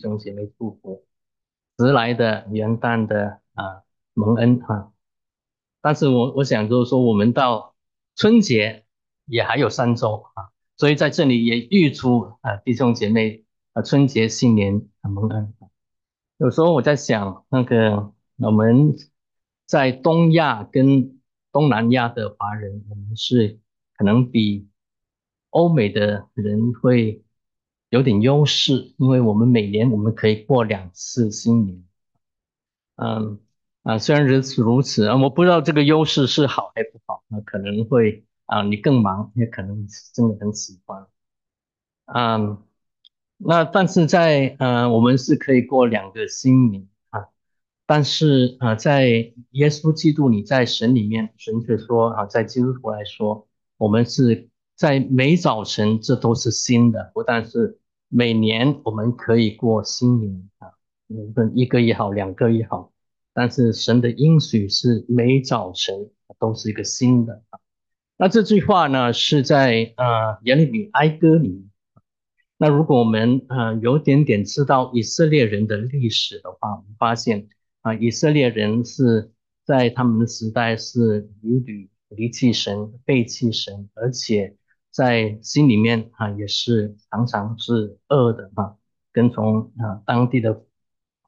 兄姐妹祝福，迟来的元旦的啊蒙恩哈。但是我我想就是说，我们到春节也还有三周啊，所以在这里也预祝啊弟兄姐妹啊春节新年啊蒙恩。有时候我在想，那个我们在东亚跟东南亚的华人，我们是可能比欧美的人会。有点优势，因为我们每年我们可以过两次新年。嗯啊，虽然如此如此啊，我不知道这个优势是好还是不好。那可能会啊，你更忙，也可能真的很喜欢。嗯，那但是在呃，我们是可以过两个新年啊，但是啊，在耶稣基督你，在神里面，神却说啊，在基督徒来说，我们是在每早晨，这都是新的，不但是。每年我们可以过新年啊，无论一个也好，两个也好，但是神的应许是每早晨都是一个新的。那这句话呢是在呃耶利米哀歌里。那如果我们呃有点点知道以色列人的历史的话，我们发现啊，以色列人是在他们的时代是屡屡离弃神、背弃神，而且。在心里面啊，也是常常是恶的啊，跟从啊当地的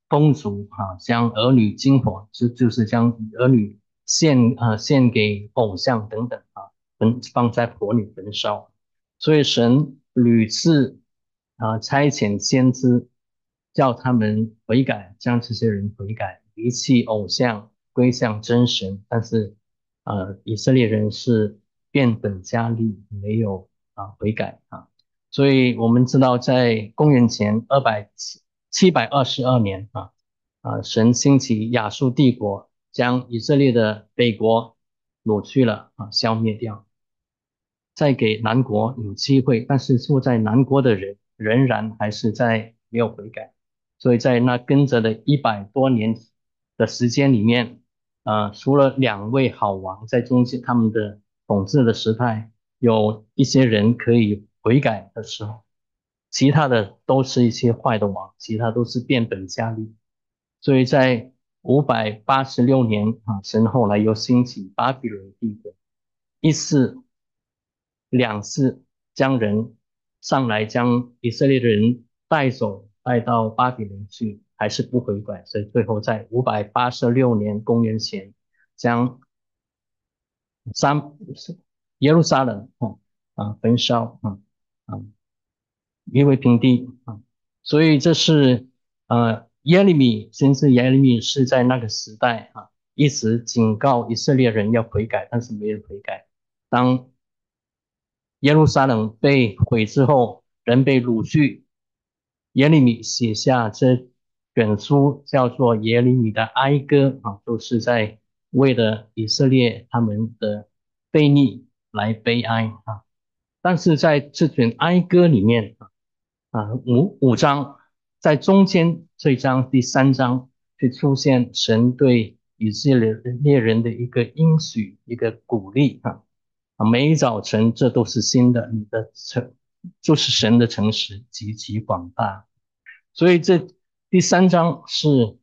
风俗啊，将儿女金火，就就是将儿女献啊献给偶像等等啊，焚放在火里焚烧。所以神屡次啊差遣先知，叫他们悔改，将这些人悔改，离弃偶像，归向真神。但是啊，以色列人是。变本加厉，没有啊悔改啊，所以我们知道，在公元前二百七七百二十二年啊啊，神兴起亚述帝国，将以色列的北国掳去了啊，消灭掉，再给南国有机会，但是住在南国的人仍然还是在没有悔改，所以在那跟着的一百多年的时间里面啊，除了两位好王在中间，他们的。统治的时代，有一些人可以悔改的时候，其他的都是一些坏的王，其他都是变本加厉。所以在五百八十六年啊，神后来又兴起巴比伦帝国，一次、两次将人上来将以色列的人带走，带到巴比伦去，还是不悔改，所以最后在五百八十六年公元前将。三耶路撒冷啊啊焚烧啊啊夷为平地啊，所以这是呃耶利米先知耶利米是在那个时代啊，一直警告以色列人要悔改，但是没人悔改。当耶路撒冷被毁之后，人被掳去，耶利米写下这卷书，叫做耶利米的哀歌啊，都是在。为了以色列他们的背逆来悲哀啊！但是在这卷哀歌里面啊啊五五章在中间这一章第三章就出现神对以色列人的一个应许一个鼓励啊啊每一早晨这都是新的你的诚就是神的诚实极其广大，所以这第三章是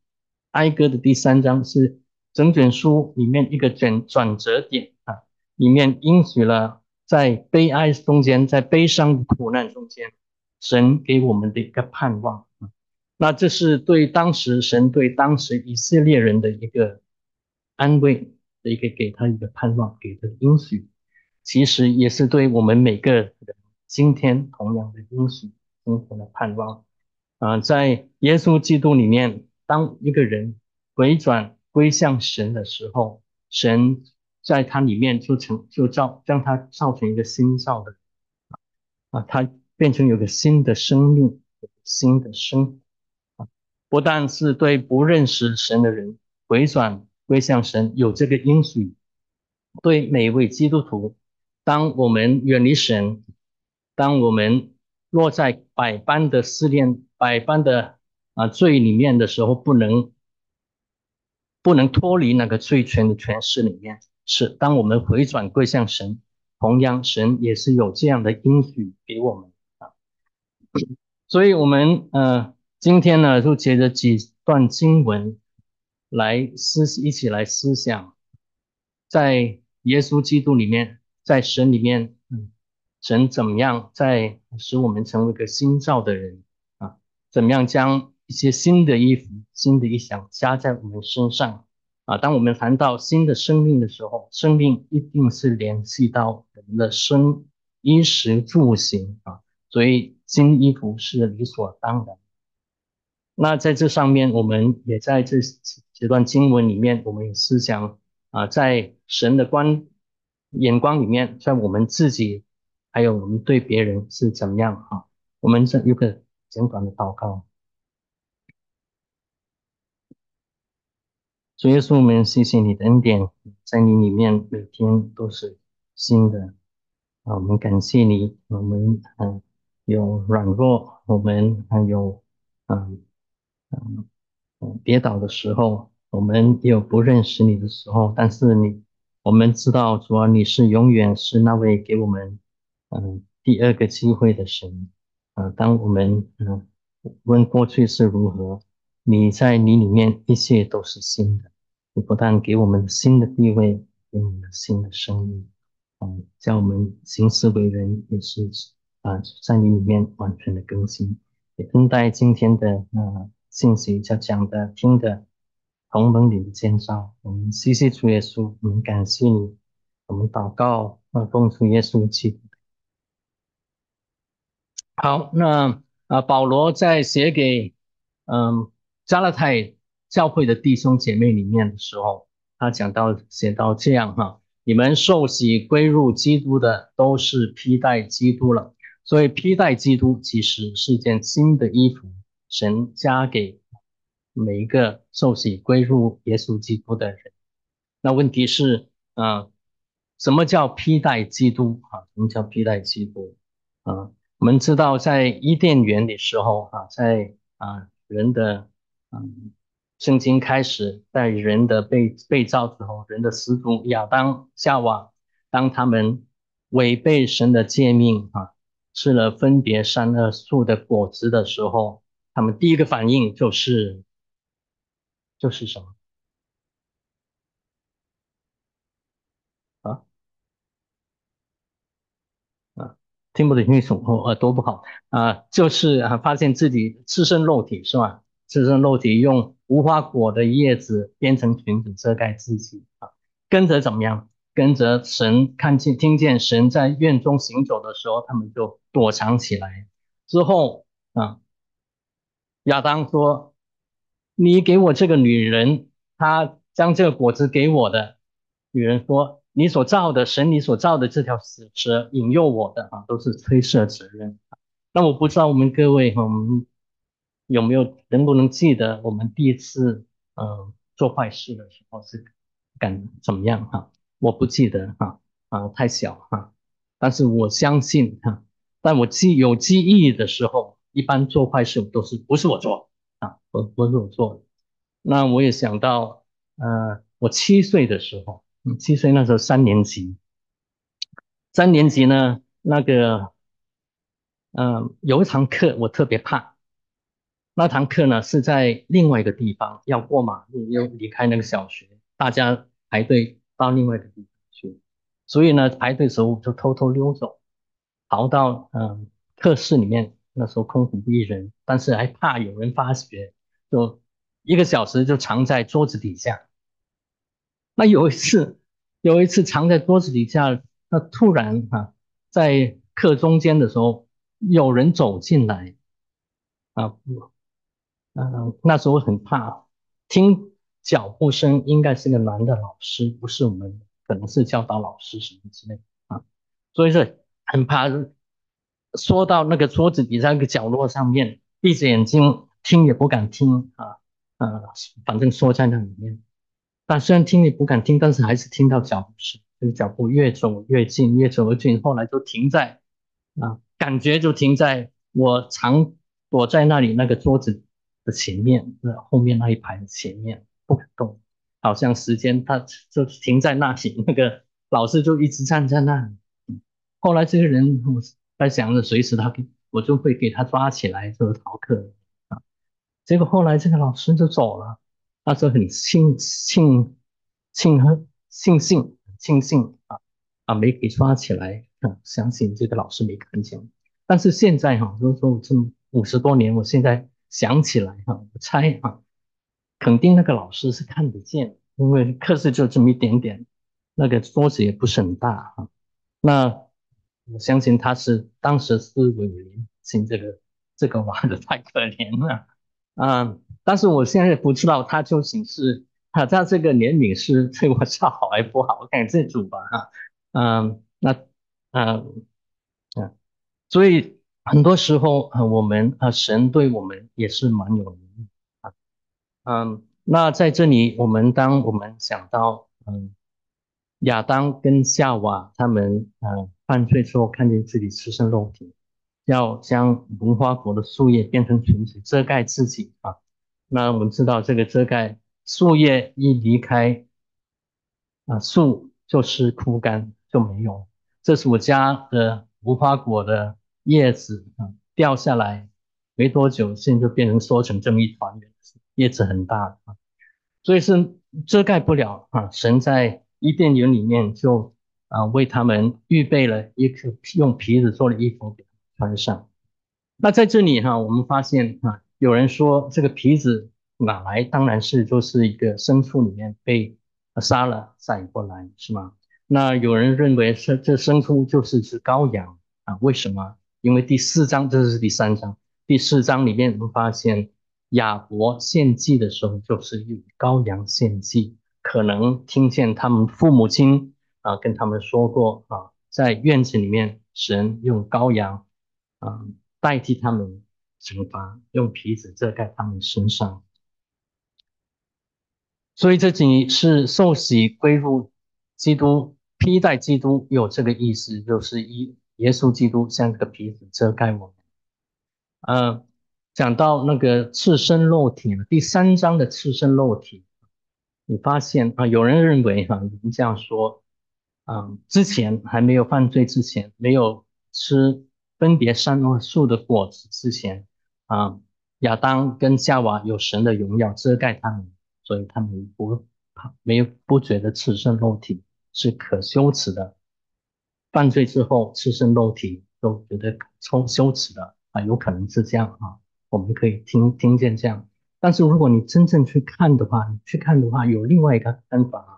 哀歌的第三章是。整卷书里面一个转转折点啊，里面应许了在悲哀中间，在悲伤苦难中间，神给我们的一个盼望啊。那这是对当时神对当时以色列人的一个安慰的一个给他一个盼望，给的应许，其实也是对我们每个人今天同样的应许，今天的盼望啊。在耶稣基督里面，当一个人回转。归向神的时候，神在他里面就成就造，将他造成一个新造的啊，他变成有个新的生命，新的生啊，不但是对不认识神的人回转归向神有这个因许，对每一位基督徒，当我们远离神，当我们落在百般的思念、百般的啊罪里面的时候，不能。不能脱离那个最全的诠释里面，是当我们回转归向神，同样神也是有这样的应许给我们啊。所以，我们呃今天呢，就接着几段经文来思，一起来思想，在耶稣基督里面，在神里面，神怎么样在使我们成为一个新造的人啊？怎么样将一些新的衣服、新的意象加在我们身上啊？当我们谈到新的生命的时候，生命一定是联系到人的生衣食住行啊，所以新衣服是理所当然。那在这上面，我们也在这这段经文里面，我们也思想啊，在神的观眼光里面，在我们自己，还有我们对别人是怎么样啊？我们这有个简短的祷告。主耶稣，我们谢谢你的恩典，在你里面每天都是新的啊！我们感谢你，我们嗯有软弱，我们还有嗯。嗯，跌倒的时候，我们也有不认识你的时候，但是你，我们知道主啊，你是永远是那位给我们嗯第二个机会的神啊。当我们嗯问过去是如何，你在你里面一切都是新的，你不但给我们新的地位，给我们新的生命，嗯，叫我们行事为人也是啊，在你里面完全的更新，也等待今天的嗯。信息叫讲的、听的，同门里的建造。我们谢谢主耶稣，我们感谢你，我们祷告，奉主耶稣基督。好，那啊，保罗在写给嗯加勒泰教会的弟兄姐妹里面的时候，他讲到写到这样哈：你们受洗归入基督的，都是披戴基督了。所以披戴基督其实是一件新的衣服。神加给每一个受洗归入耶稣基督的人。那问题是，啊，什么叫披戴基督？啊，什么叫披戴基督？啊，我们知道在伊甸园的时候，啊，在啊人的，嗯，圣经开始在人的被被造之后，人的始祖亚当夏娃，当他们违背神的诫命，啊，吃了分别善恶树的果子的时候。他们第一个反应就是，就是什么？啊啊，听不懂清楚，耳朵不好啊，就是啊，发现自己赤身肉体是吧？赤身肉体用无花果的叶子编成裙子遮盖自己啊，跟着怎么样？跟着神看见、听见神在院中行走的时候，他们就躲藏起来。之后啊。亚当说：“你给我这个女人，她将这个果子给我的。”女人说：“你所造的神，你所造的这条死蛇引诱我的啊，都是推卸责任。”那我不知道我们各位，我们有没有能不能记得我们第一次嗯做坏事的时候是感怎么样哈？我不记得哈啊，太小哈。但是我相信哈，但我记有记忆的时候。一般做坏事都是不是我做啊？不不是我做。那我也想到，呃，我七岁的时候，七岁那时候三年级，三年级呢，那个，嗯，有一堂课我特别怕。那堂课呢是在另外一个地方，要过马路，要离开那个小学，大家排队到另外一个地方去。所以呢，排队时候就偷偷溜走，逃到嗯课室里面。那时候空无一人，但是还怕有人发觉，就一个小时就藏在桌子底下。那有一次，有一次藏在桌子底下，那突然啊，在课中间的时候，有人走进来，啊，嗯，那时候很怕，听脚步声，应该是个男的老师，不是我们，可能是教导老师什么之类啊，所以是很怕。说到那个桌子底下一个角落上面，闭着眼睛听也不敢听啊，呃，反正缩在那里面。但虽然听也不敢听，但是还是听到脚步声，这个脚步越走越近，越走越近，后来就停在啊，感觉就停在我常躲在那里那个桌子前面，那后面那一排的前面不敢动，好像时间它就停在那里，那个老师就一直站在那里。后来这个人我。在想着随时他给我就会给他抓起来，就逃课啊。结果后来这个老师就走了，他说很庆庆庆贺庆幸庆幸啊啊没给抓起来啊，相信这个老师没看见。但是现在哈，就是说这五十多年，我现在想起来哈，我猜哈，肯定那个老师是看得见，因为课室就这么一点点，那个桌子也不是很大哈。那我相信他是当时是为年轻这个这个娃的太可怜了。嗯，但是我现在不知道他究竟是他在这个年龄是对我是好还是不好，我看这组吧哈，嗯，那嗯嗯，所以很多时候啊，我们啊神对我们也是蛮有啊，嗯，那在这里我们当我们想到嗯亚当跟夏娃他们嗯犯罪之后看见自己赤身肉体。要将无花果的树叶变成裙子遮盖自己啊，那我们知道这个遮盖树叶一离开啊，树就是枯干就没有。这是我家的无花果的叶子啊，掉下来没多久，现在就变成缩成这么一团，叶子很大啊，所以是遮盖不了啊。神在伊甸园里面就啊为他们预备了一个用皮子做的衣服。穿上，那在这里哈，我们发现啊，有人说这个皮子哪来？当然是就是一个牲畜里面被杀了宰过来，是吗？那有人认为是这牲畜就是只羔羊啊？为什么？因为第四章，这是第三章，第四章里面我们发现亚伯献祭的时候就是用羔羊献祭，可能听见他们父母亲啊跟他们说过啊，在院子里面神用羔羊。啊，代替他们惩罚，用皮子遮盖他们身上。所以这里是受洗归入基督，披戴基督，有这个意思，就是一耶稣基督像个皮子遮盖我们。嗯，讲到那个赤身肉体第三章的赤身肉体，你发现啊，有人认为哈，有人这样说，啊，之前还没有犯罪之前，没有吃。分别善恶树的果子之前，啊，亚当跟夏娃有神的荣耀遮盖他们，所以他们不没有不觉得赤身肉体是可羞耻的。犯罪之后，赤身肉体都觉得羞羞耻的啊，有可能是这样啊。我们可以听听见这样，但是如果你真正去看的话，你去看的话，有另外一个看法啊，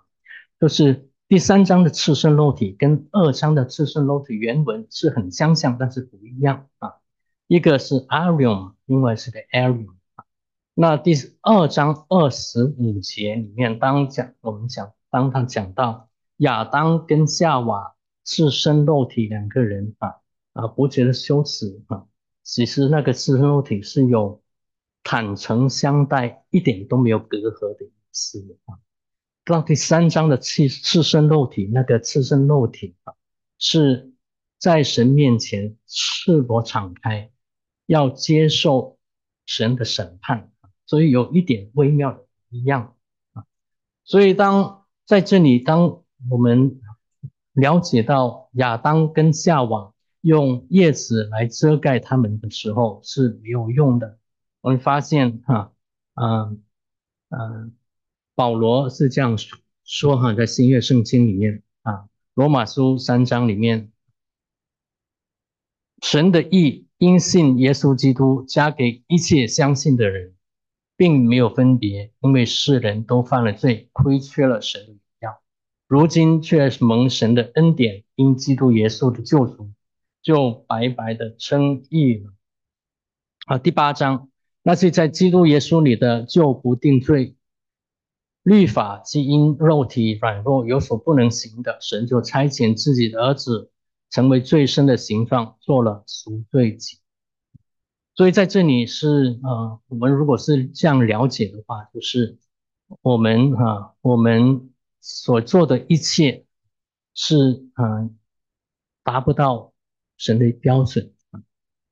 就是。第三章的赤身肉体跟二章的赤身肉体原文是很相像，但是不一样啊。一个是 Arium，另外是个 Arium。那第二章二十五节里面，当讲我们讲，当他讲到亚当跟夏娃赤身肉体两个人啊啊，不觉得羞耻啊。其实那个赤身肉体是有坦诚相待，一点都没有隔阂的意思啊。到第三章的赤赤身肉体，那个赤身肉体啊，是在神面前赤裸敞开，要接受神的审判，所以有一点微妙的一样啊。所以当在这里，当我们了解到亚当跟夏娃用叶子来遮盖他们的时候是没有用的，我们发现哈，嗯嗯。保罗是这样说哈，在新约圣经里面啊，罗马书三章里面，神的意因信耶稣基督加给一切相信的人，并没有分别，因为世人都犯了罪，亏缺了神，如今却是蒙神的恩典，因基督耶稣的救赎，就白白的称义了。啊，第八章，那些在基督耶稣里的，就不定罪。律法基因肉体软弱有所不能行的，神就差遣自己的儿子成为最深的形状，做了赎罪祭。所以在这里是呃，我们如果是这样了解的话，就是我们哈，我们所做的一切是嗯达不到神的标准，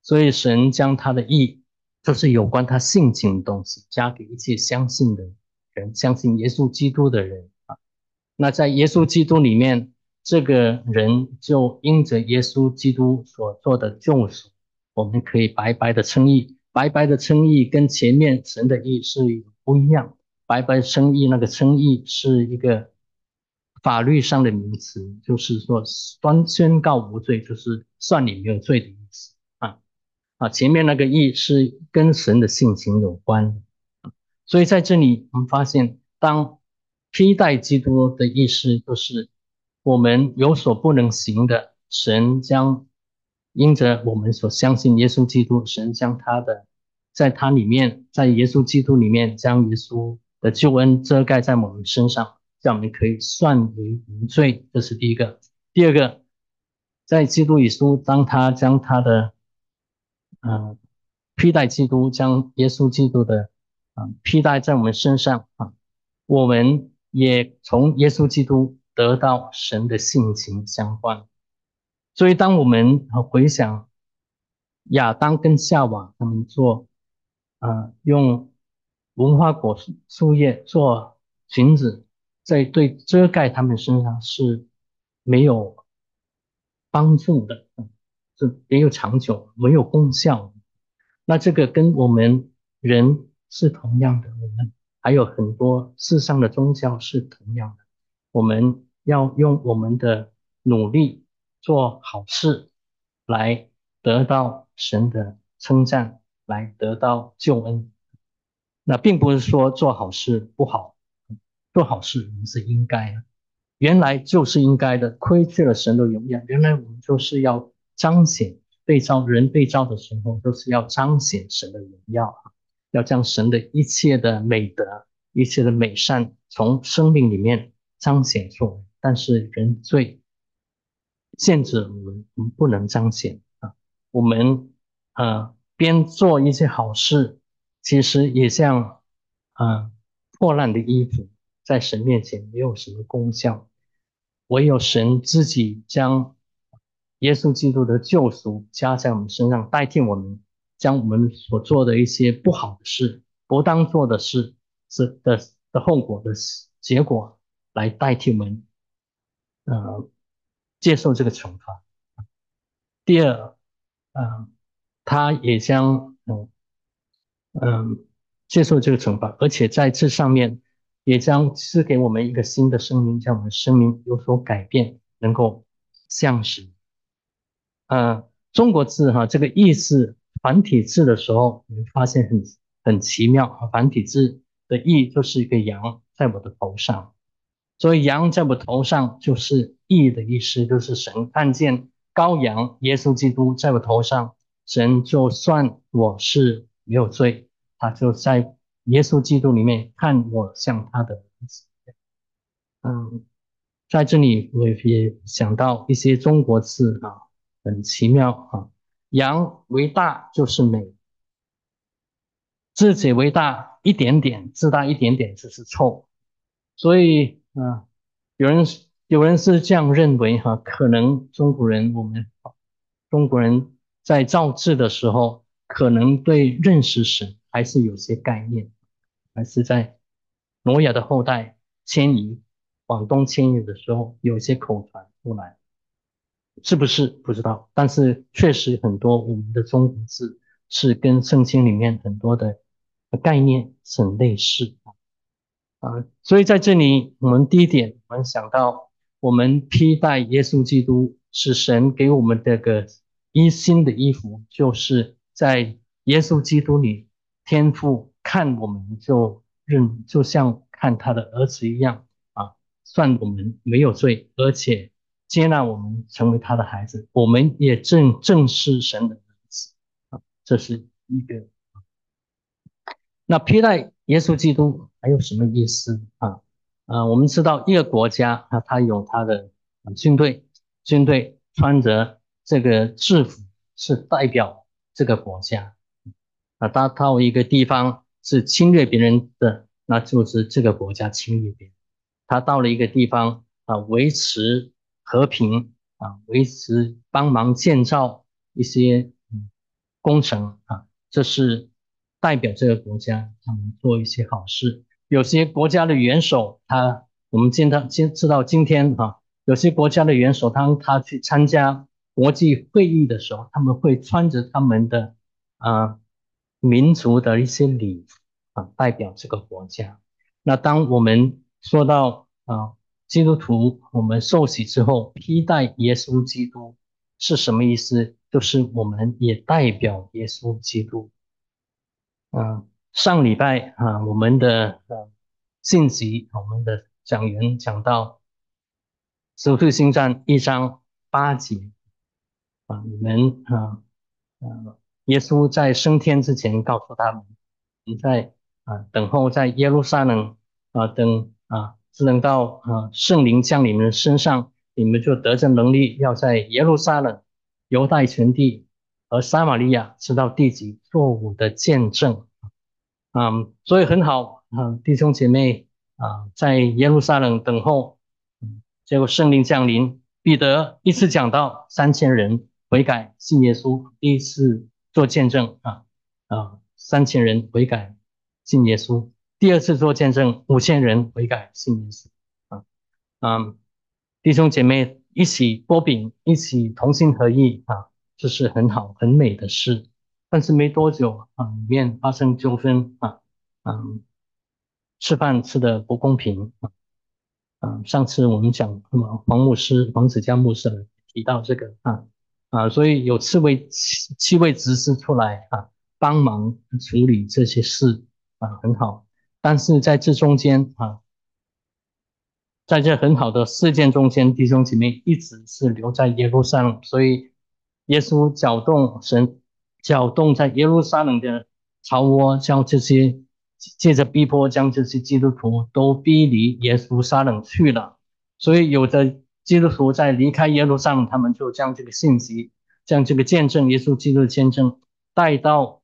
所以神将他的意，就是有关他性情的东西，加给一切相信的。人相信耶稣基督的人啊，那在耶稣基督里面，这个人就因着耶稣基督所做的救赎，我们可以白白的称义，白白的称义跟前面神的义是不一样。白白称义那个称义是一个法律上的名词，就是说宣宣告无罪，就是算你没有罪的意思啊啊。前面那个义是跟神的性情有关，所以在这里我们发现，当披戴基督的意思，就是我们有所不能行的，神将因着我们所相信耶稣基督，神将他的在他里面，在耶稣基督里面将耶稣。的救恩遮盖在我们身上，这样我们可以算为无罪。这是第一个。第二个，在基督耶稣，当他将他的，嗯，披戴基督，将耶稣基督的，嗯，披戴在我们身上啊，我们也从耶稣基督得到神的性情相关。所以，当我们回想亚当跟夏娃他们做，啊，用。无花果树树叶做裙子，在对遮盖他们身上是没有帮助的，是没有长久、没有功效。那这个跟我们人是同样的，我们还有很多世上的宗教是同样的。我们要用我们的努力做好事，来得到神的称赞，来得到救恩。那并不是说做好事不好，做好事我们是应该的，原来就是应该的。亏去了神的荣耀，原来我们就是要彰显被造人被造的时候，都是要彰显神的荣耀啊，要将神的一切的美德、一切的美善从生命里面彰显出来。但是人罪限制我们，我们不能彰显啊。我们呃边做一些好事。其实也像，啊，破烂的衣服，在神面前没有什么功效，唯有神自己将耶稣基督的救赎加在我们身上，代替我们将我们所做的一些不好的事、不当做的事是的的后果的结果来代替我们，呃，接受这个惩罚。第二，嗯，他也将，嗯。嗯，接受这个惩罚，而且在这上面也将赐给我们一个新的生命，将我们的生命有所改变，能够向实。呃，中国字哈，这个意思繁体字的时候，你会发现很很奇妙啊。繁体字的义就是一个羊在我的头上，所以羊在我头上就是义的意思，就是神看见羔羊耶稣基督在我头上，神就算我是。没有罪，他就在耶稣基督里面看我像他的儿子。嗯，在这里我也想到一些中国字啊，很奇妙啊。羊为大就是美，自己为大一点点，自大一点点就是臭。所以啊，有人有人是这样认为哈，可能中国人我们中国人在造字的时候。可能对认识神还是有些概念，还是在挪亚的后代迁移往东迁移的时候有些口传出来，是不是不知道？但是确实很多我们的中国字是跟圣经里面很多的概念很类似啊，所以在这里我们第一点，我们想到我们披戴耶稣基督是神给我们这个一新的衣服，就是。在耶稣基督里，天赋看我们就认，就像看他的儿子一样啊，算我们没有罪，而且接纳我们成为他的孩子，我们也正正是神的儿子啊，这是一个。那披戴耶稣基督还有什么意思啊？啊，我们知道一个国家啊，它有它的军队，军队穿着这个制服是代表。这个国家啊，他到一个地方是侵略别人的，那就是这个国家侵略别人。他到了一个地方啊，维持和平啊，维持帮忙建造一些工程啊，这是代表这个国家他们做一些好事。有些国家的元首，他我们见到今知道今天啊，有些国家的元首，当他去参加。国际会议的时候，他们会穿着他们的啊民族的一些礼啊，代表这个国家。那当我们说到啊，基督徒我们受洗之后披戴耶稣基督是什么意思？就是我们也代表耶稣基督。嗯，上礼拜啊，我们的呃信息，我们的讲员讲到《使徒行传》一章八节啊，你们啊，呃，耶稣在升天之前告诉他们，你在啊等候在耶路撒冷啊等啊，只能到啊圣灵降临你们身上，你们就得着能力，要在耶路撒冷、犹太全地和撒玛利亚直到地极做我的见证。嗯，所以很好啊，弟兄姐妹啊，在耶路撒冷等候，结果圣灵降临，彼得一次讲到三千人悔改信耶稣，第一次做见证啊啊，三千人悔改信耶稣，第二次做见证五千人悔改信耶稣啊啊，弟兄姐妹一起剥饼，一起同心合意啊，这是很好很美的事。但是没多久啊，里面发生纠纷啊，嗯，吃饭吃的不公平啊，啊，上次我们讲什么黄牧师、黄子佳牧师提到这个啊啊，所以有七位七七位执事出来啊，帮忙处理这些事啊，很好。但是在这中间啊，在这很好的事件中间，弟兄姐妹一直是留在耶路撒冷，所以耶稣搅动神。搅动在耶路撒冷的巢窝，将这些借着逼迫，将这些基督徒都逼离耶路撒冷去了。所以，有的基督徒在离开耶路撒冷，他们就将这个信息，将这个见证耶稣基督的见证带到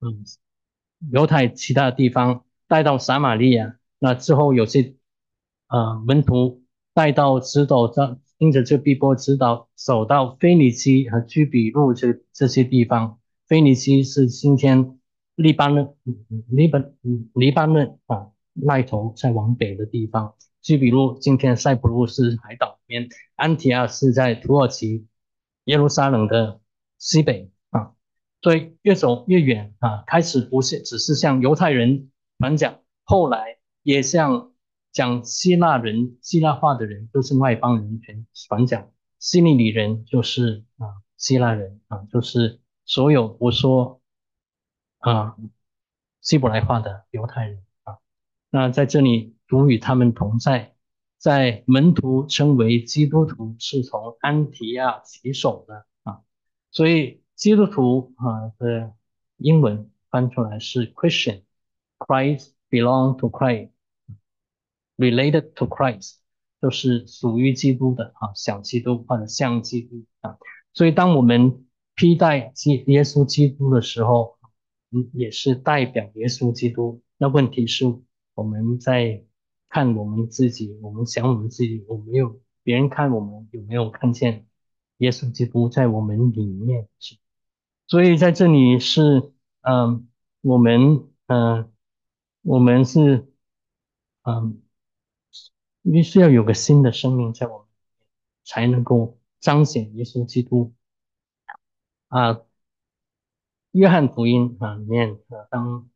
嗯犹太其他的地方，带到撒玛利亚。那之后，有些啊门徒带到指导这因着这逼迫指导走到腓尼基和居比路这这些地方。腓尼基是今天黎巴嫩、黎巴、黎巴嫩啊那头在往北的地方。就比如今天塞浦路斯海岛里面，安提亚是在土耳其耶路撒冷的西北啊。所以越走越远啊，开始不是只是向犹太人传讲，后来也向讲希腊人、希腊话的人，就是外邦人全传讲。希利里人就是啊，希腊人啊，就是。所有我说啊，希伯来话的犹太人啊，那在这里主与他们同在，在门徒称为基督徒是从安提亚起手的啊，所以基督徒啊的英文翻出来是 Christian，Christ belong to Christ，related to Christ，就是属于基督的啊，小基督或者像基督啊，所以当我们披戴基耶稣基督的时候，嗯，也是代表耶稣基督。那问题是，我们在看我们自己，我们想我们自己，我没有别人看我们有没有看见耶稣基督在我们里面？所以在这里是，嗯，我们，嗯，我们是，嗯，必须要有个新的生命在我们里面才能够彰显耶稣基督。啊，约翰福音啊里面啊，当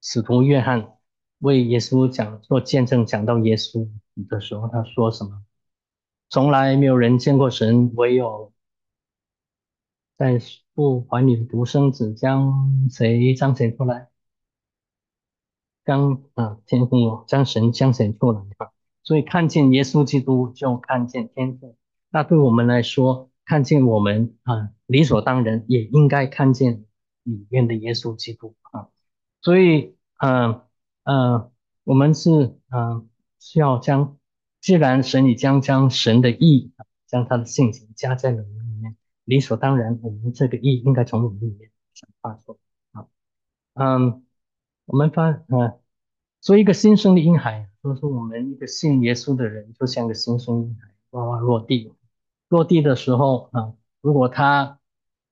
使徒约翰为耶稣讲做见证，讲到耶稣的时候，他说什么？从来没有人见过神，唯有在父怀里的独生子将谁彰显出来？将啊天父将神彰显出来啊！所以看见耶稣基督，就看见天父。那对我们来说，看见我们啊，理所当然也应该看见里面的耶稣基督啊，所以嗯嗯，我们是嗯需要将，既然神已将将神的意将他的性情加在我们里面，理所当然，我们这个意应该从我们里面发出啊，嗯，我们发嗯，做一个新生的婴孩，说是我们一个信耶稣的人，就像个新生婴孩，哇哇落地。落地的时候啊，如果他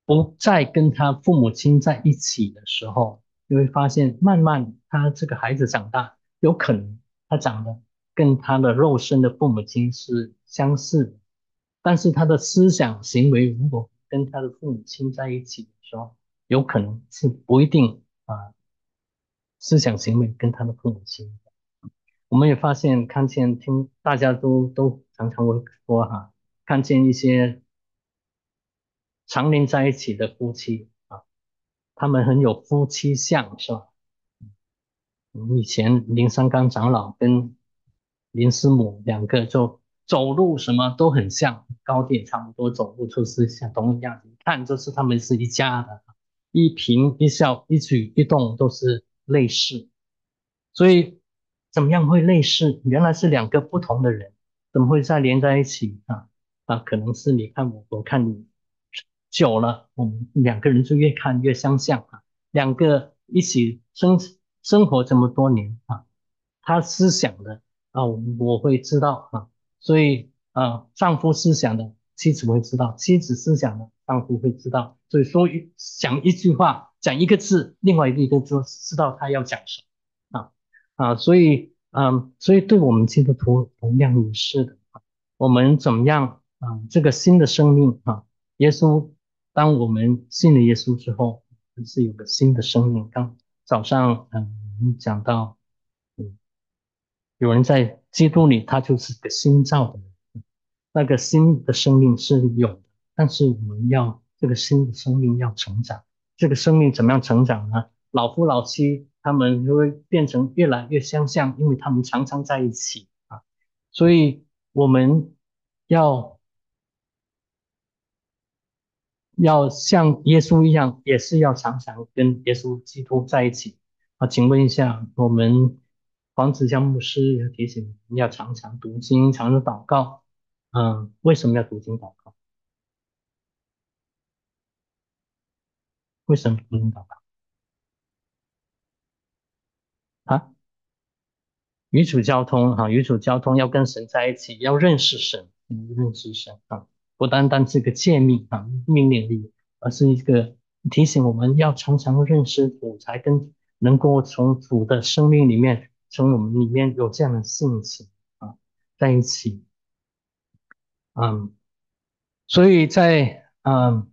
不再跟他父母亲在一起的时候，你会发现慢慢他这个孩子长大，有可能他长得跟他的肉身的父母亲是相似的，但是他的思想行为如果跟他的父母亲在一起的时候，有可能是不一定啊，思想行为跟他的父母亲。我们也发现，看见听大家都都常常会说哈，看见一些常年在一起的夫妻啊，他们很有夫妻相，是吧？我们以前林三刚长老跟林师母两个就走路什么都很像，高低也差不多，走路就是像同一样，一看就是他们是一家的，一颦一笑一举一动都是类似，所以。怎么样会类似？原来是两个不同的人，怎么会再连在一起啊？啊，可能是你看我，我看你，久了，我们两个人就越看越相像啊。两个一起生生活这么多年啊，他思想的啊，我会知道啊，所以啊，丈夫思想的妻子会知道，妻子思想的丈夫会知道。所以说一讲一句话，讲一个字，另外一个就知道他要讲什么。啊啊，所以，嗯，所以对我们基督徒同样也是的。我们怎么样啊？这个新的生命啊，耶稣，当我们信了耶稣之后，是有个新的生命。刚早上，嗯，讲到，嗯，有人在基督里，他就是个新造的人，那个新的生命是有的，但是我们要这个新的生命要成长。这个生命怎么样成长呢？老夫老妻。他们就会变成越来越相像，因为他们常常在一起啊，所以我们要要像耶稣一样，也是要常常跟耶稣基督在一起啊。请问一下，我们黄子江牧师要提醒要常常读经，常常祷告，嗯，为什么要读经祷告？为什么读经祷告？啊，与主交通哈，与主交通要跟神在一起，要认识神，认识神啊，不单单是个诫命啊，命令力，而是一个提醒我们要常常认识主，才跟能够从主的生命里面，从我们里面有这样的性情啊，在一起，嗯，所以在嗯，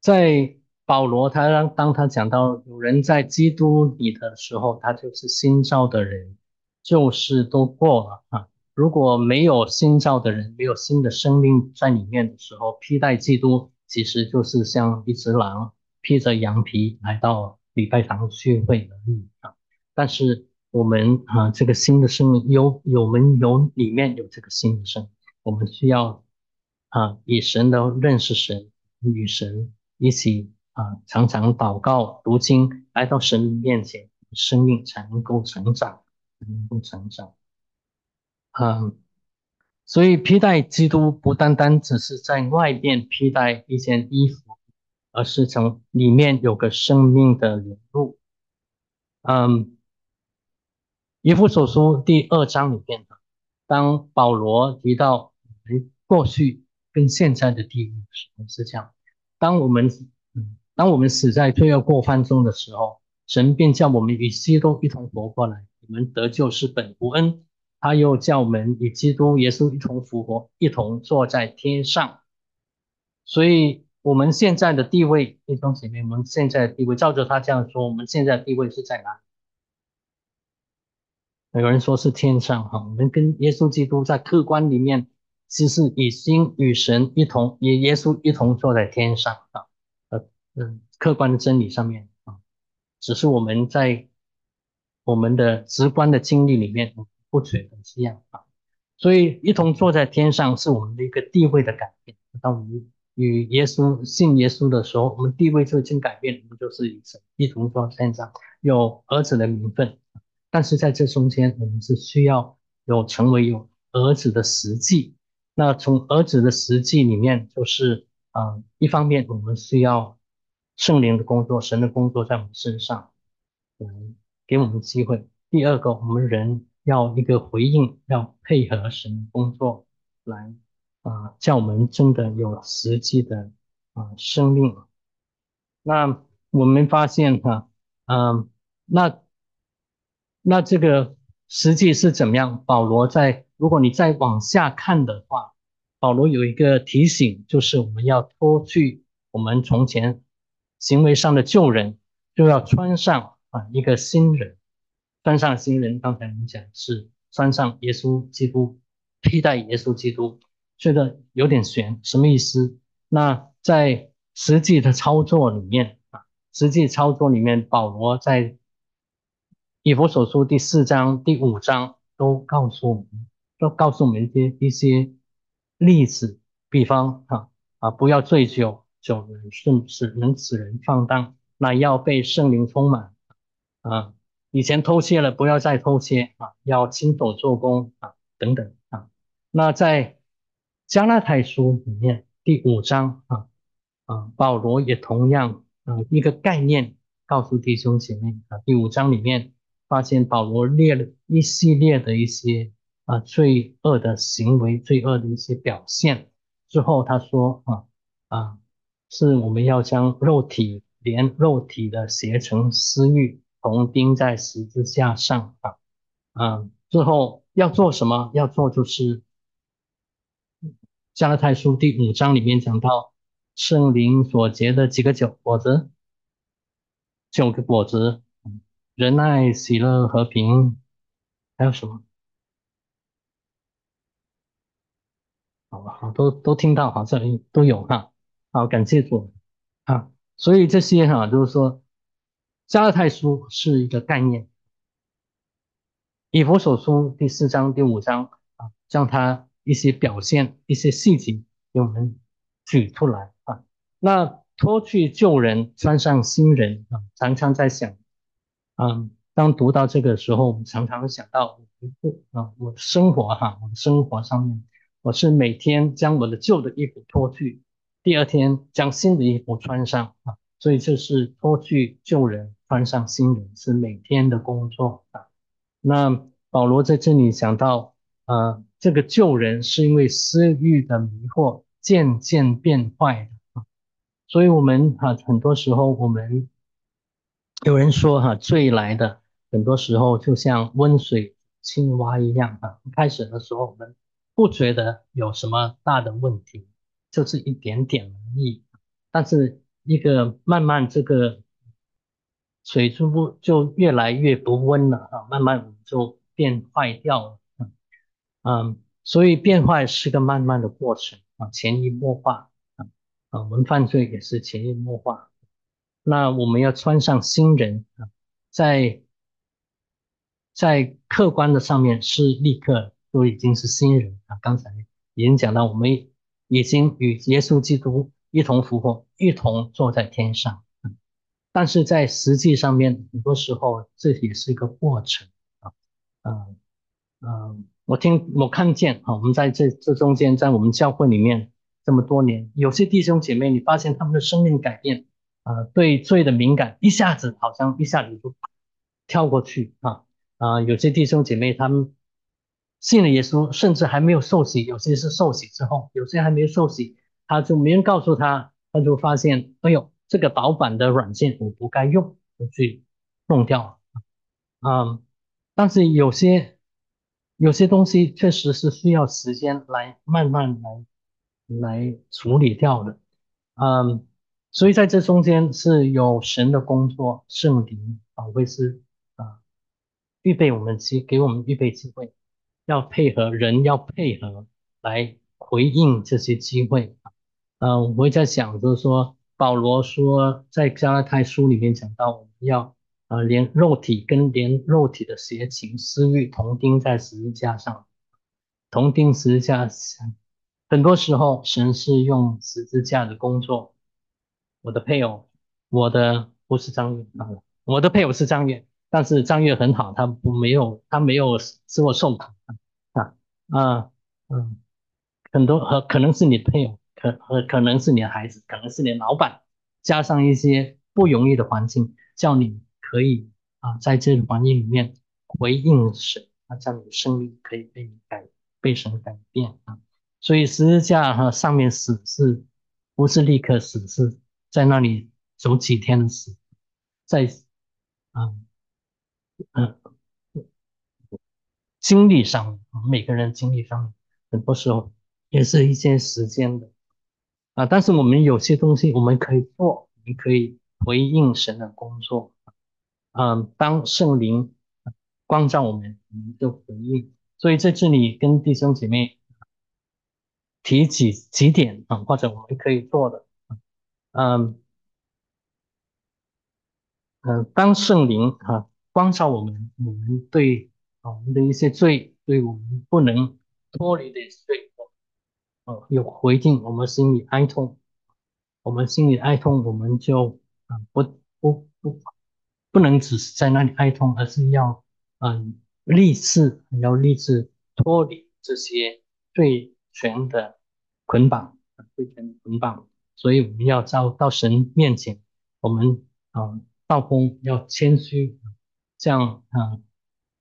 在。保罗他让当他讲到有人在基督里的时候，他就是新造的人，旧事都过了啊。如果没有新造的人，没有新的生命在里面的时候，披戴基督其实就是像一只狼披着羊皮来到礼拜堂聚会而已啊。但是我们啊，这个新的生命有有们有里面有这个新的生命，我们需要啊以神的认识神，与神一起。啊，常常祷告、读经，来到神面前，生命才能够成长，能够成长。嗯，所以披戴基督不单单只是在外面披戴一件衣服，而是从里面有个生命的流露。嗯，以弗所书第二章里面的，当保罗提到我们过去跟现在的地位时候，是这样：当我们嗯。当我们死在罪恶过犯中的时候，神便叫我们与基督一同活过来。我们得救是本无恩，他又叫我们与基督耶稣一同复活，一同坐在天上。所以，我们现在的地位，弟兄姐妹，我们现在的地位，照着他这样说，我们现在的地位是在哪里？有人说是天上哈，我们跟耶稣基督在客观里面，其实已经与神一同，与耶稣一同坐在天上啊。呃嗯，客观的真理上面啊，只是我们在我们的直观的经历里面不觉得这样啊，所以一同坐在天上是我们的一个地位的改变。当我们与耶稣信耶稣的时候，我们地位就已经改变，我们就是一一同坐在天上，有儿子的名分。但是在这中间，我们是需要有成为有儿子的实际。那从儿子的实际里面，就是啊，一方面我们需要。圣灵的工作，神的工作在我们身上，嗯，给我们机会。第二个，我们人要一个回应，要配合神的工作，来啊，叫我们真的有实际的啊生命。那我们发现哈，嗯，那那这个实际是怎么样？保罗在，如果你再往下看的话，保罗有一个提醒，就是我们要脱去。我们从前行为上的旧人，就要穿上啊一个新人，穿上新人。刚才我们讲是穿上耶稣基督，替代耶稣基督，这个有点悬，什么意思？那在实际的操作里面啊，实际操作里面，保罗在以弗所书第四章、第五章都告诉我们，都告诉我们一些一些例子，比方哈啊，不要醉酒，酒能甚使能使人放荡，那要被圣灵充满啊。以前偷窃了，不要再偷窃啊，要亲手做工啊，等等啊。那在加拉太书里面第五章啊。啊，保罗也同样，啊，一个概念告诉弟兄姐妹啊，第五章里面发现保罗列了一系列的一些啊罪恶的行为、罪恶的一些表现之后，他说啊啊，是我们要将肉体连肉体的邪成私欲同钉在十字架上啊啊，之后要做什么？要做就是加拉太书第五章里面讲到。圣灵所结的几个酒果子，九个果子，仁爱、喜乐、和平，还有什么？好吧，都都听到，好像都有哈。好，感谢主啊。所以这些哈，就是说，加勒泰书是一个概念，以弗所书第四章、第五章啊，将它一些表现、一些细节给我们举出来啊。那脱去旧人，穿上新人啊！常常在想，嗯，当读到这个时候，我们常常想到我，啊，我的生活哈，我的生活上面，我是每天将我的旧的衣服脱去，第二天将新的衣服穿上啊，所以这是脱去旧人，穿上新人，是每天的工作啊。那保罗在这里讲到，呃，这个旧人是因为私欲的迷惑，渐渐变坏的。所以，我们哈很多时候，我们有人说哈，罪来的很多时候就像温水青蛙一样啊。开始的时候，我们不觉得有什么大的问题，就是一点点而已。但是，一个慢慢这个水就不就越来越不温了啊，慢慢就变坏掉了。嗯，所以变坏是个慢慢的过程啊，潜移默化。啊，我们犯罪也是潜移默化。那我们要穿上新人啊，在在客观的上面是立刻都已经是新人啊。刚才已经讲到，我们已经与耶稣基督一同复活，一同坐在天上。但是在实际上面，很多时候这也是一个过程啊。嗯嗯，我听我看见啊，我们在这这中间，在我们教会里面。这么多年，有些弟兄姐妹，你发现他们的生命改变，啊，对罪的敏感，一下子好像一下子就跳过去啊啊！有些弟兄姐妹，他们信了耶稣，甚至还没有受洗，有些是受洗之后，有些还没有受洗，他就没人告诉他，他就发现，哎呦，这个导板的软件我不该用，就去弄掉了啊。但是有些有些东西确实是需要时间来慢慢来。来处理掉的，嗯，所以在这中间是有神的工作，圣灵啊会是啊预备我们机给我们预备机会，要配合人要配合来回应这些机会啊，嗯，我会在想就是说保罗说在加拉太书里面讲到我们要啊连肉体跟连肉体的邪情私欲同钉在十字架上，同钉十字架上。很多时候，神是用十字架的工作。我的配偶，我的不是张悦啊，我的配偶是张悦，但是张悦很好，他不没有，他没有使我受苦啊啊嗯，很多和可能是你配偶，可可可能是你的孩子，可能是你的老板，加上一些不容易的环境，叫你可以啊，在这个环境里面回应神，啊，叫你的生命可以被改，被神改变啊。所以十字架哈上面死是，不是立刻死，是在那里走几天的死，在啊嗯经历上，每个人经历上，很多时候也是一些时间的。啊，但是我们有些东西我们可以做，我们可以回应神的工作。嗯，当圣灵光照我们，我们就回应。所以在这里跟弟兄姐妹提几几点啊，或者我们可以做的。嗯嗯，当圣灵啊光照我们，我们对啊我们的一些罪，对我们不能脱离的罪，哦，有回应，我们心里哀痛。我们心里哀痛，我们就啊不不不不能只是在那里哀痛，而是要嗯立志，要立志脱离这些最权的捆绑，最权的捆绑。所以我们要到到神面前，我们啊道公要谦虚，这样啊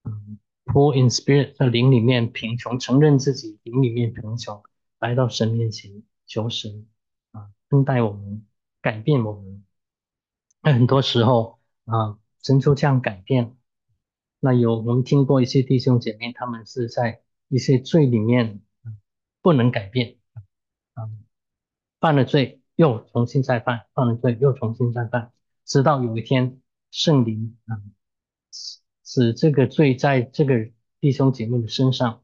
嗯 poor in spirit 在灵里面贫穷，承认自己灵里面贫穷，来到神面前求神啊。恩待我们，改变我们。那很多时候啊，神就这样改变。那有我们听过一些弟兄姐妹，他们是在一些罪里面不能改变，啊，犯了罪又重新再犯，犯了罪又重新再犯，直到有一天圣灵啊，使这个罪在这个弟兄姐妹的身上，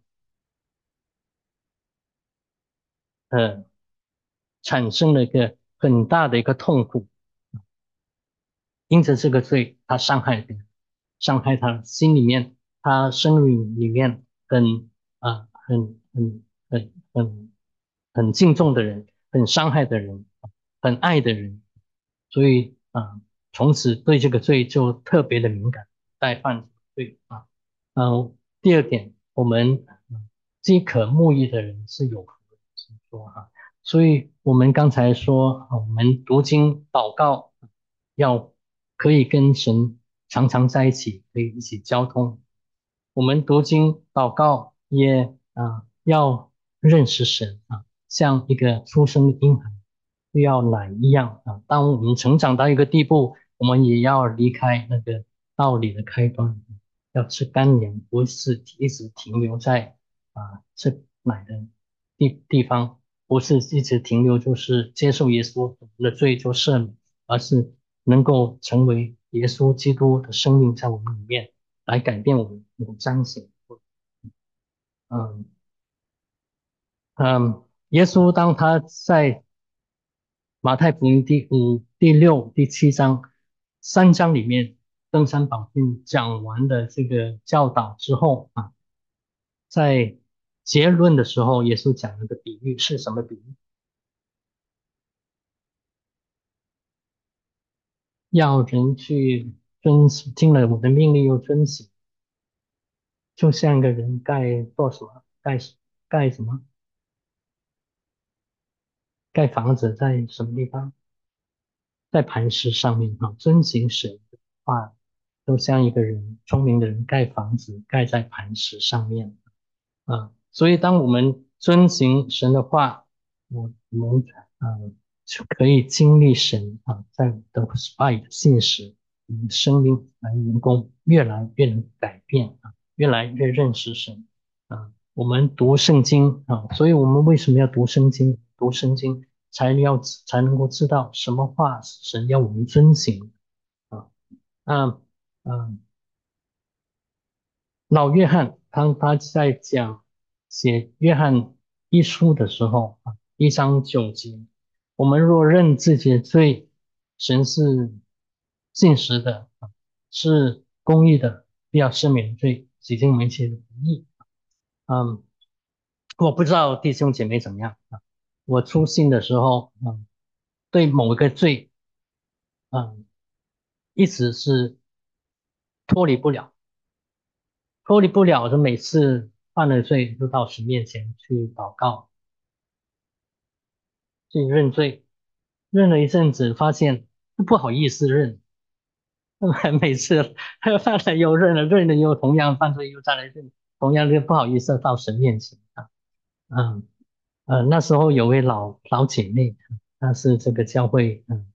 呃。产生了一个很大的一个痛苦，因此这个罪，他伤害别人，伤害他心里面，他生命里面很啊很很很很很敬重的人，很伤害的人，很爱的人，所以啊，从此对这个罪就特别的敏感，再犯罪啊。嗯，第二点，我们饥渴慕义的人是有福，多哈。所以，我们刚才说，我们读经祷告，要可以跟神常常在一起，可以一起交通。我们读经祷告也啊，要认识神啊，像一个出生的婴孩又要奶一样啊。当我们成长到一个地步，我们也要离开那个道理的开端，要吃干粮，不是一直停留在啊吃奶的地地方。不是一直停留，就是接受耶稣的罪就赦免，而是能够成为耶稣基督的生命在我们里面来改变我们，有彰显。嗯嗯，耶稣当他在马太福音第五、第六、第七章三章里面登山宝训讲完的这个教导之后啊，在。结论的时候，耶稣讲了个比喻，是什么比喻？要人去遵行，听了我的命令又遵行，就像一个人盖做什么？盖盖什么？盖房子在什么地方？在磐石上面啊！遵行神的话，都像一个人聪明的人盖房子，盖在磐石上面啊。所以，当我们遵行神的话，我们啊就可以经历神啊在的爱的信实，们生命来员工越来越能改变啊，越来越认识神啊。我们读圣经啊，所以我们为什么要读圣经？读圣经才要才能够知道什么话是神要我们遵行啊。啊啊，老约翰当他在讲。写约翰一书的时候啊，一章九节，我们若认自己的罪，神是信实的啊，是公义的，必要赦免罪，洗净一切的不义。嗯，我不知道弟兄姐妹怎么样啊？我出信的时候，嗯，对某一个罪，嗯，一直是脱离不了，脱离不了的每次。犯了罪，就到神面前去祷告，去认罪。认了一阵子，发现不好意思认，每次 犯了又认了，认了又同样犯罪，又再来认，同样就不好意思到神面前啊。嗯，呃，那时候有位老老姐妹，她是这个教会嗯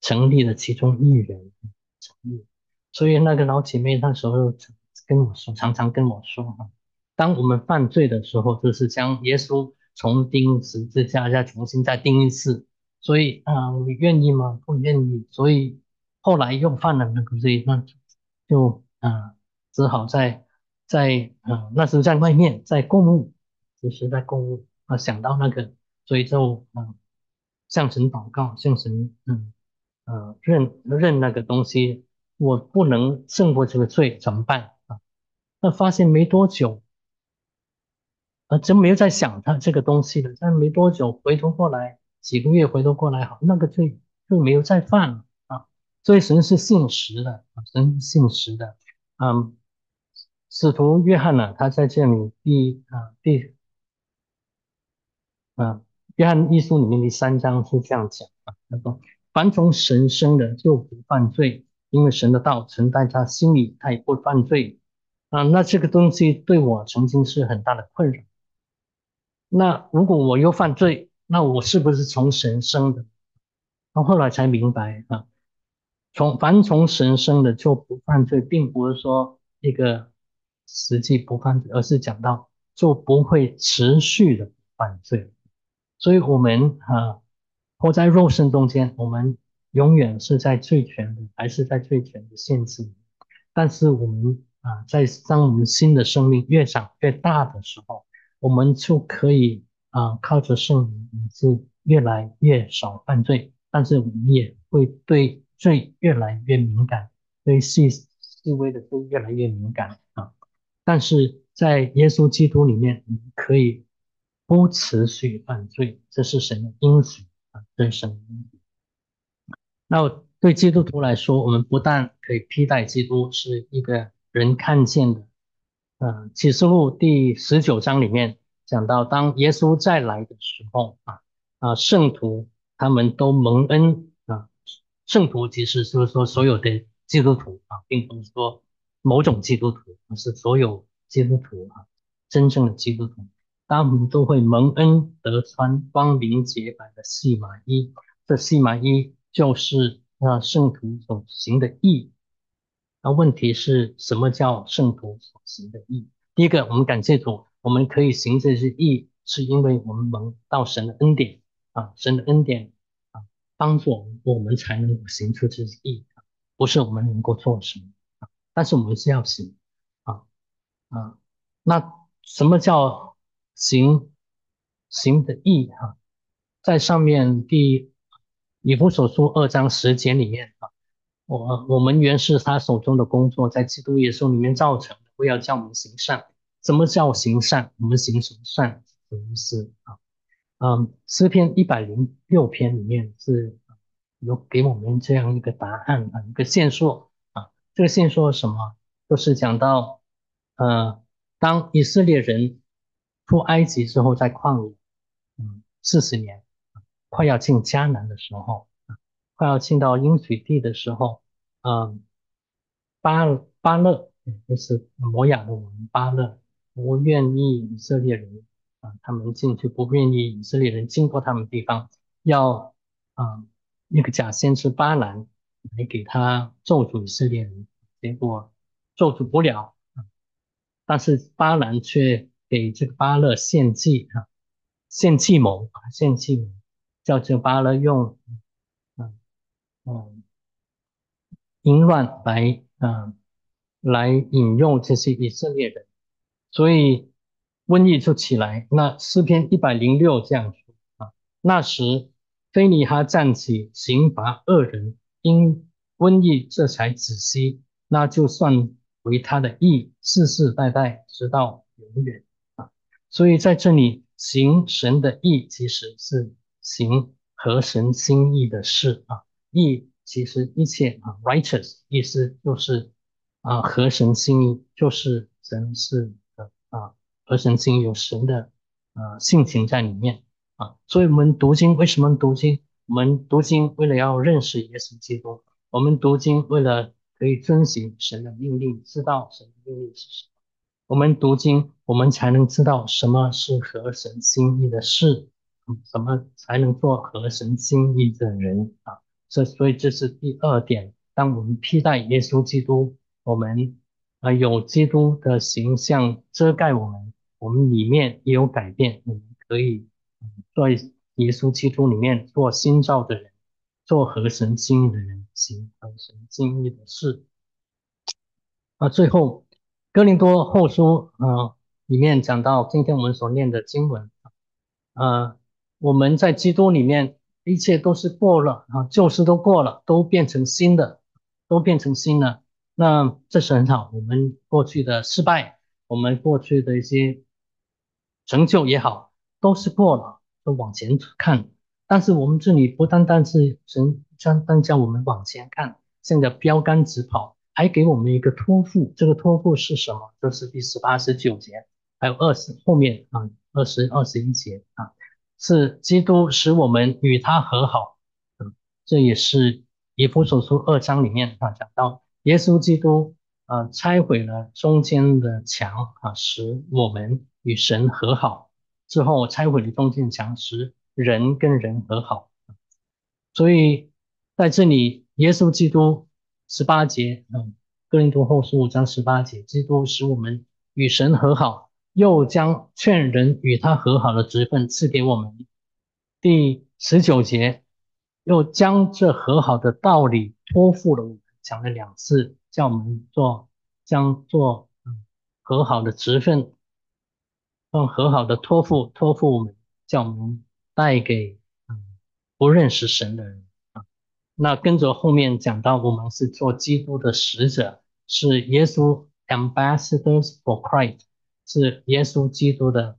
成立的其中一人，成立，所以那个老姐妹那时候跟我说，常常跟我说哈。当我们犯罪的时候，就是将耶稣从钉十字架，再重新再钉一次。所以啊，你愿意吗？不愿意。所以后来又犯了那个罪，那就啊，只好在在啊，那时候在外面在购物，就是在购物啊，想到那个，所以就啊，向神祷告，向神嗯呃认认那个东西，我不能胜过这个罪，怎么办啊？那发现没多久。啊，真没有在想他这个东西了。但没多久，回头过来，几个月回头过来，好，那个罪就没有再犯了啊。所以神是信实的啊，神是信实的。嗯，使徒约翰呢，他在这里第啊第啊约翰一书里面第三章是这样讲啊，他说：凡从神生的就不犯罪，因为神的道存在他心里，他也不犯罪啊。那这个东西对我曾经是很大的困扰。那如果我又犯罪，那我是不是从神生的？到后来才明白啊，从凡从神生的就不犯罪，并不是说一个实际不犯罪，而是讲到就不会持续的犯罪。所以，我们啊，活在肉身中间，我们永远是在罪权的，还是在罪权的限制。但是，我们啊，在当我们新的生命越长越大的时候，我们就可以啊，靠着圣灵是越来越少犯罪，但是我们也会对罪越来越敏感，对细细微的都越来越敏感啊。但是在耶稣基督里面，我们可以不持续犯罪，这是神的应许啊，这是神的应许。那对基督徒来说，我们不但可以替代基督，是一个人看见的。嗯，启示录第十九章里面讲到，当耶稣再来的时候啊啊，圣徒他们都蒙恩啊。圣徒其实就是说所有的基督徒啊，并不是说某种基督徒，而是所有基督徒啊，真正的基督徒，他们都会蒙恩得穿光明洁白的细麻衣。这细麻衣就是那圣徒所行的义。那问题是什么叫圣徒所行的义？第一个，我们感谢主，我们可以行这些义，是因为我们蒙到神的恩典啊，神的恩典啊，帮助我们，我们才能够行出这些义，不是我们能够做什么，但是我们是要行啊啊。那什么叫行行的义啊？在上面第以弗所书二章十节里面啊。我我们原是他手中的工作，在基督耶稣里面造成的。不要叫我们行善。什么叫行善？我们行什么善？什么意思啊？嗯，诗篇一百零六篇里面是有给我们这样一个答案啊，一个线索啊。这个线索什么？就是讲到，呃，当以色列人出埃及之后，在旷野，嗯，四十年，快要进迦南的时候。快要进到应许地的时候，嗯，巴巴勒，就是摩亚的王巴勒，不愿意以色列人啊，他们进去，不愿意以色列人经过他们地方，要啊那个假先知巴兰来给他咒诅以色列人，结果咒诅不了，但是巴兰却给这个巴勒献计啊，献计谋啊，献计谋，叫这个巴勒用。嗯，淫乱来，嗯，来引诱这些以色列人，所以瘟疫就起来。那诗篇一百零六这样说啊，那时菲尼哈站起刑罚恶人，因瘟疫这才止息，那就算为他的义，世世代代直到永远啊。所以在这里行神的义，其实是行合神心意的事啊。义其实一切啊，righteous 意思就是啊，合神心意，就是神是的啊，合神心意有神的啊性情在里面啊。所以我们读经为什么读经？我们读经为了要认识耶稣基督，我们读经为了可以遵循神的命令，知道神的命令是什么。我们读经，我们才能知道什么是合神心意的事，什么才能做合神心意的人啊。这所以这是第二点，当我们披戴耶稣基督，我们啊有基督的形象遮盖我们，我们里面也有改变，我们可以在耶稣基督里面做新造的人，做合神心意的人，行合神心意的事。啊，最后哥林多后书啊里面讲到今天我们所念的经文，啊，我们在基督里面一切都是过了啊，旧事都过了，都变成新的，都变成新的。那这是很好，我们过去的失败，我们过去的一些成就也好，都是过了，都往前看。但是我们这里不单单是神将单叫我们往前看，现在标杆直跑，还给我们一个托付。这个托付是什么？就是第十八、十九节，还有二十后面啊，二十二十一节啊，是基督使我们与他和好。这也是以弗所书二章里面啊讲到。耶稣基督啊，拆毁了中间的墙啊，使我们与神和好。之后拆毁了中间墙，使人跟人和好。所以在这里，耶稣基督十八节，嗯，哥林多后书五章十八节，基督使我们与神和好，又将劝人与他和好的职分赐给我们。第十九节，又将这和好的道理托付了我们。讲了两次，叫我们做将做和好的职分，用和好的托付托付我们，叫我们带给不认识神的人啊。那跟着后面讲到，我们是做基督的使者，是耶稣 ambassadors for Christ，是耶稣基督的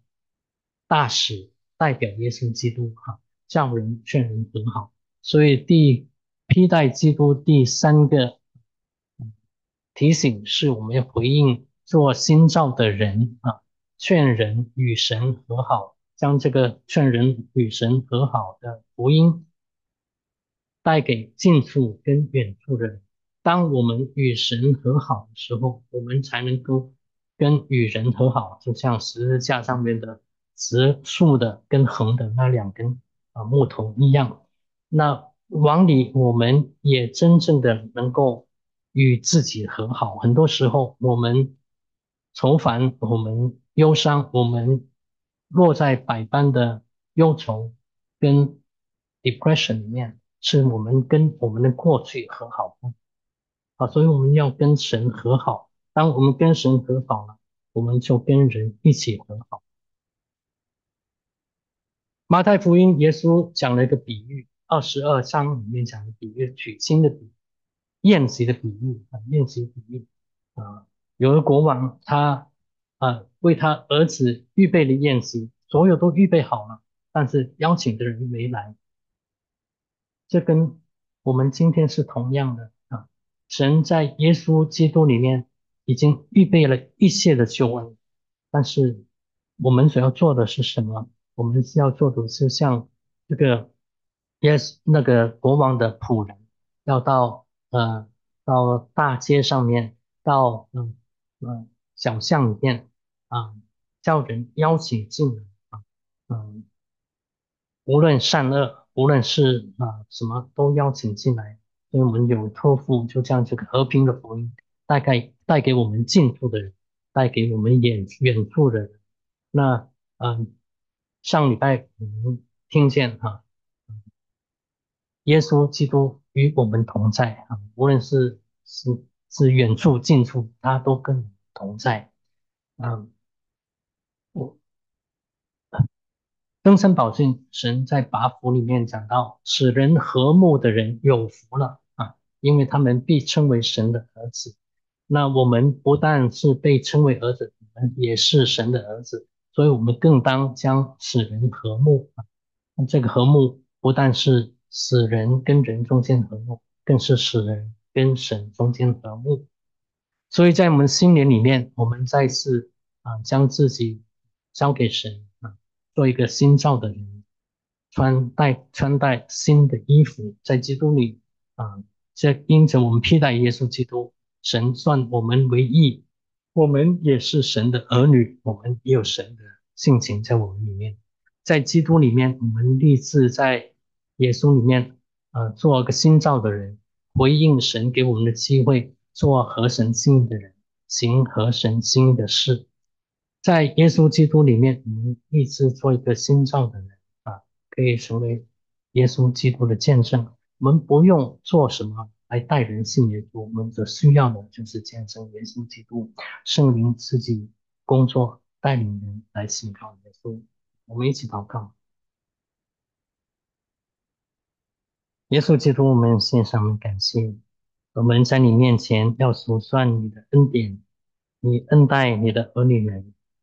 大使，代表耶稣基督哈，叫人劝人和好。所以第批代基督第三个提醒是我们要回应做新造的人啊，劝人与神和好，将这个劝人与神和好的福音带给近处跟远处的人。当我们与神和好的时候，我们才能够跟与人和好，就像十字架上面的直竖的跟横的那两根啊木头一样。那往里，我们也真正的能够与自己和好。很多时候，我们愁烦，我们忧伤，我们落在百般的忧愁跟 depression 里面，是我们跟我们的过去和好不？啊，所以我们要跟神和好。当我们跟神和好了，我们就跟人一起和好。马太福音，耶稣讲了一个比喻。二十二章里面讲的比喻，娶亲的比宴席的比喻啊，宴席比喻啊，有个国王，他啊为他儿子预备了宴席，所有都预备好了，但是邀请的人没来。这跟我们今天是同样的啊，神在耶稣基督里面已经预备了一切的救恩，但是我们所要做的是什么？我们要做的是像这个。Yes，那个国王的仆人要到呃到大街上面，到嗯嗯小巷里面啊，叫人邀请进来啊，嗯，无论善恶，无论是啊什么都邀请进来，所以我们有托付，就这样这个和平的福音，大概带给我们近处的人，带给我们远远处的人。那嗯，上礼拜我们听见哈。耶稣基督与我们同在啊，无论是是是远处近处，他都跟同在。嗯，我登山宝训神在八福里面讲到，使人和睦的人有福了啊，因为他们必称为神的儿子。那我们不但是被称为儿子，也是神的儿子，所以我们更当将使人和睦。这个和睦不但是。使人跟人中间和睦，更是使人跟神中间和睦。所以在我们新年里面，我们再次啊，将自己交给神啊，做一个新造的人，穿戴穿戴新的衣服，在基督里啊，这因着我们披戴耶稣基督，神算我们为义，我们也是神的儿女，我们也有神的性情在我们里面，在基督里面，我们立志在。耶稣里面，呃，做个新造的人，回应神给我们的机会，做合神心意的人，行合神心意的事。在耶稣基督里面，我们立志做一个新造的人啊，可以成为耶稣基督的见证。我们不用做什么来带人信耶稣，我们所需要的就是见证耶稣基督，圣灵自己工作，带领人来信靠耶稣。我们一起祷告。耶稣基督，我们献上感谢。我们在你面前要数算你的恩典，你恩待你的儿女们，